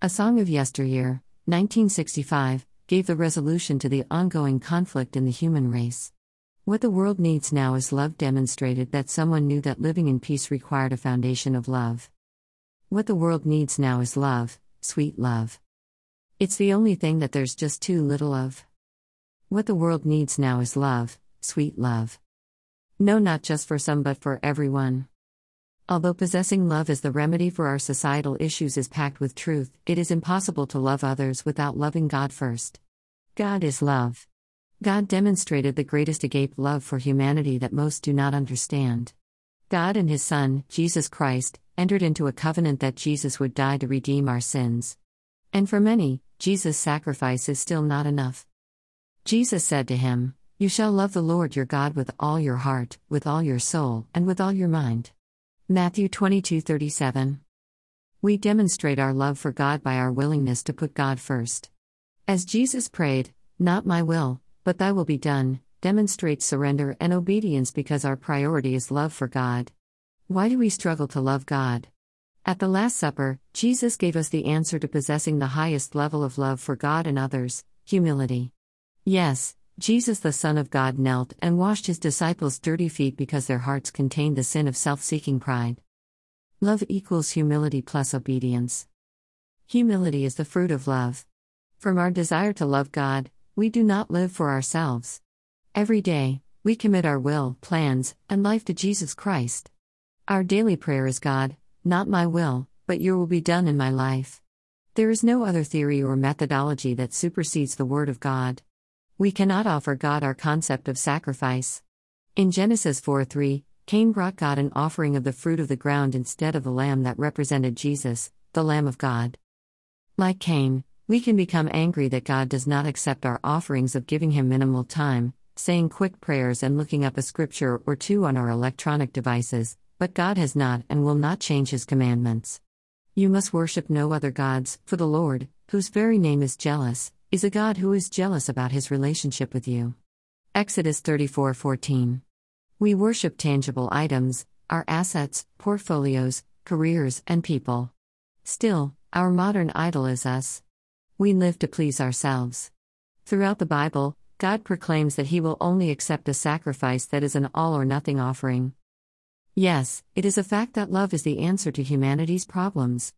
A Song of Yesteryear, 1965, gave the resolution to the ongoing conflict in the human race. What the world needs now is love demonstrated that someone knew that living in peace required a foundation of love. What the world needs now is love, sweet love. It's the only thing that there's just too little of. What the world needs now is love, sweet love. No, not just for some, but for everyone. Although possessing love as the remedy for our societal issues is packed with truth, it is impossible to love others without loving God first. God is love. God demonstrated the greatest agape love for humanity that most do not understand. God and His Son, Jesus Christ, entered into a covenant that Jesus would die to redeem our sins. And for many, Jesus' sacrifice is still not enough. Jesus said to him, You shall love the Lord your God with all your heart, with all your soul, and with all your mind. Matthew 22 37. We demonstrate our love for God by our willingness to put God first. As Jesus prayed, Not my will, but thy will be done, demonstrates surrender and obedience because our priority is love for God. Why do we struggle to love God? At the Last Supper, Jesus gave us the answer to possessing the highest level of love for God and others humility. Yes, Jesus, the Son of God, knelt and washed his disciples' dirty feet because their hearts contained the sin of self seeking pride. Love equals humility plus obedience. Humility is the fruit of love. From our desire to love God, we do not live for ourselves. Every day, we commit our will, plans, and life to Jesus Christ. Our daily prayer is God, not my will, but your will be done in my life. There is no other theory or methodology that supersedes the Word of God. We cannot offer God our concept of sacrifice. In Genesis 4 3, Cain brought God an offering of the fruit of the ground instead of the lamb that represented Jesus, the Lamb of God. Like Cain, we can become angry that God does not accept our offerings of giving Him minimal time, saying quick prayers, and looking up a scripture or two on our electronic devices, but God has not and will not change his commandments. You must worship no other gods, for the Lord, whose very name is jealous, is a God who is jealous about his relationship with you. Exodus 34:14. We worship tangible items, our assets, portfolios, careers, and people. Still, our modern idol is us. We live to please ourselves. Throughout the Bible, God proclaims that He will only accept a sacrifice that is an all or nothing offering. Yes, it is a fact that love is the answer to humanity's problems.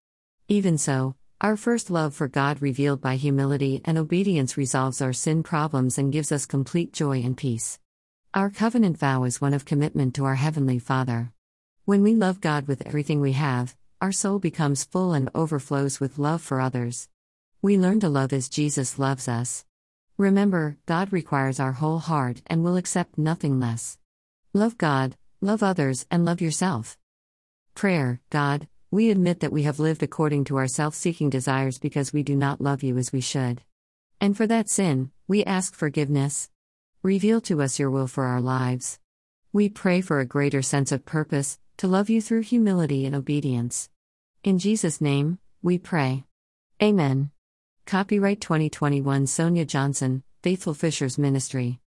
Even so, our first love for God revealed by humility and obedience resolves our sin problems and gives us complete joy and peace. Our covenant vow is one of commitment to our Heavenly Father. When we love God with everything we have, our soul becomes full and overflows with love for others. We learn to love as Jesus loves us. Remember, God requires our whole heart and will accept nothing less. Love God, Love others and love yourself. Prayer God, we admit that we have lived according to our self seeking desires because we do not love you as we should. And for that sin, we ask forgiveness. Reveal to us your will for our lives. We pray for a greater sense of purpose, to love you through humility and obedience. In Jesus' name, we pray. Amen. Copyright 2021 Sonia Johnson, Faithful Fishers Ministry.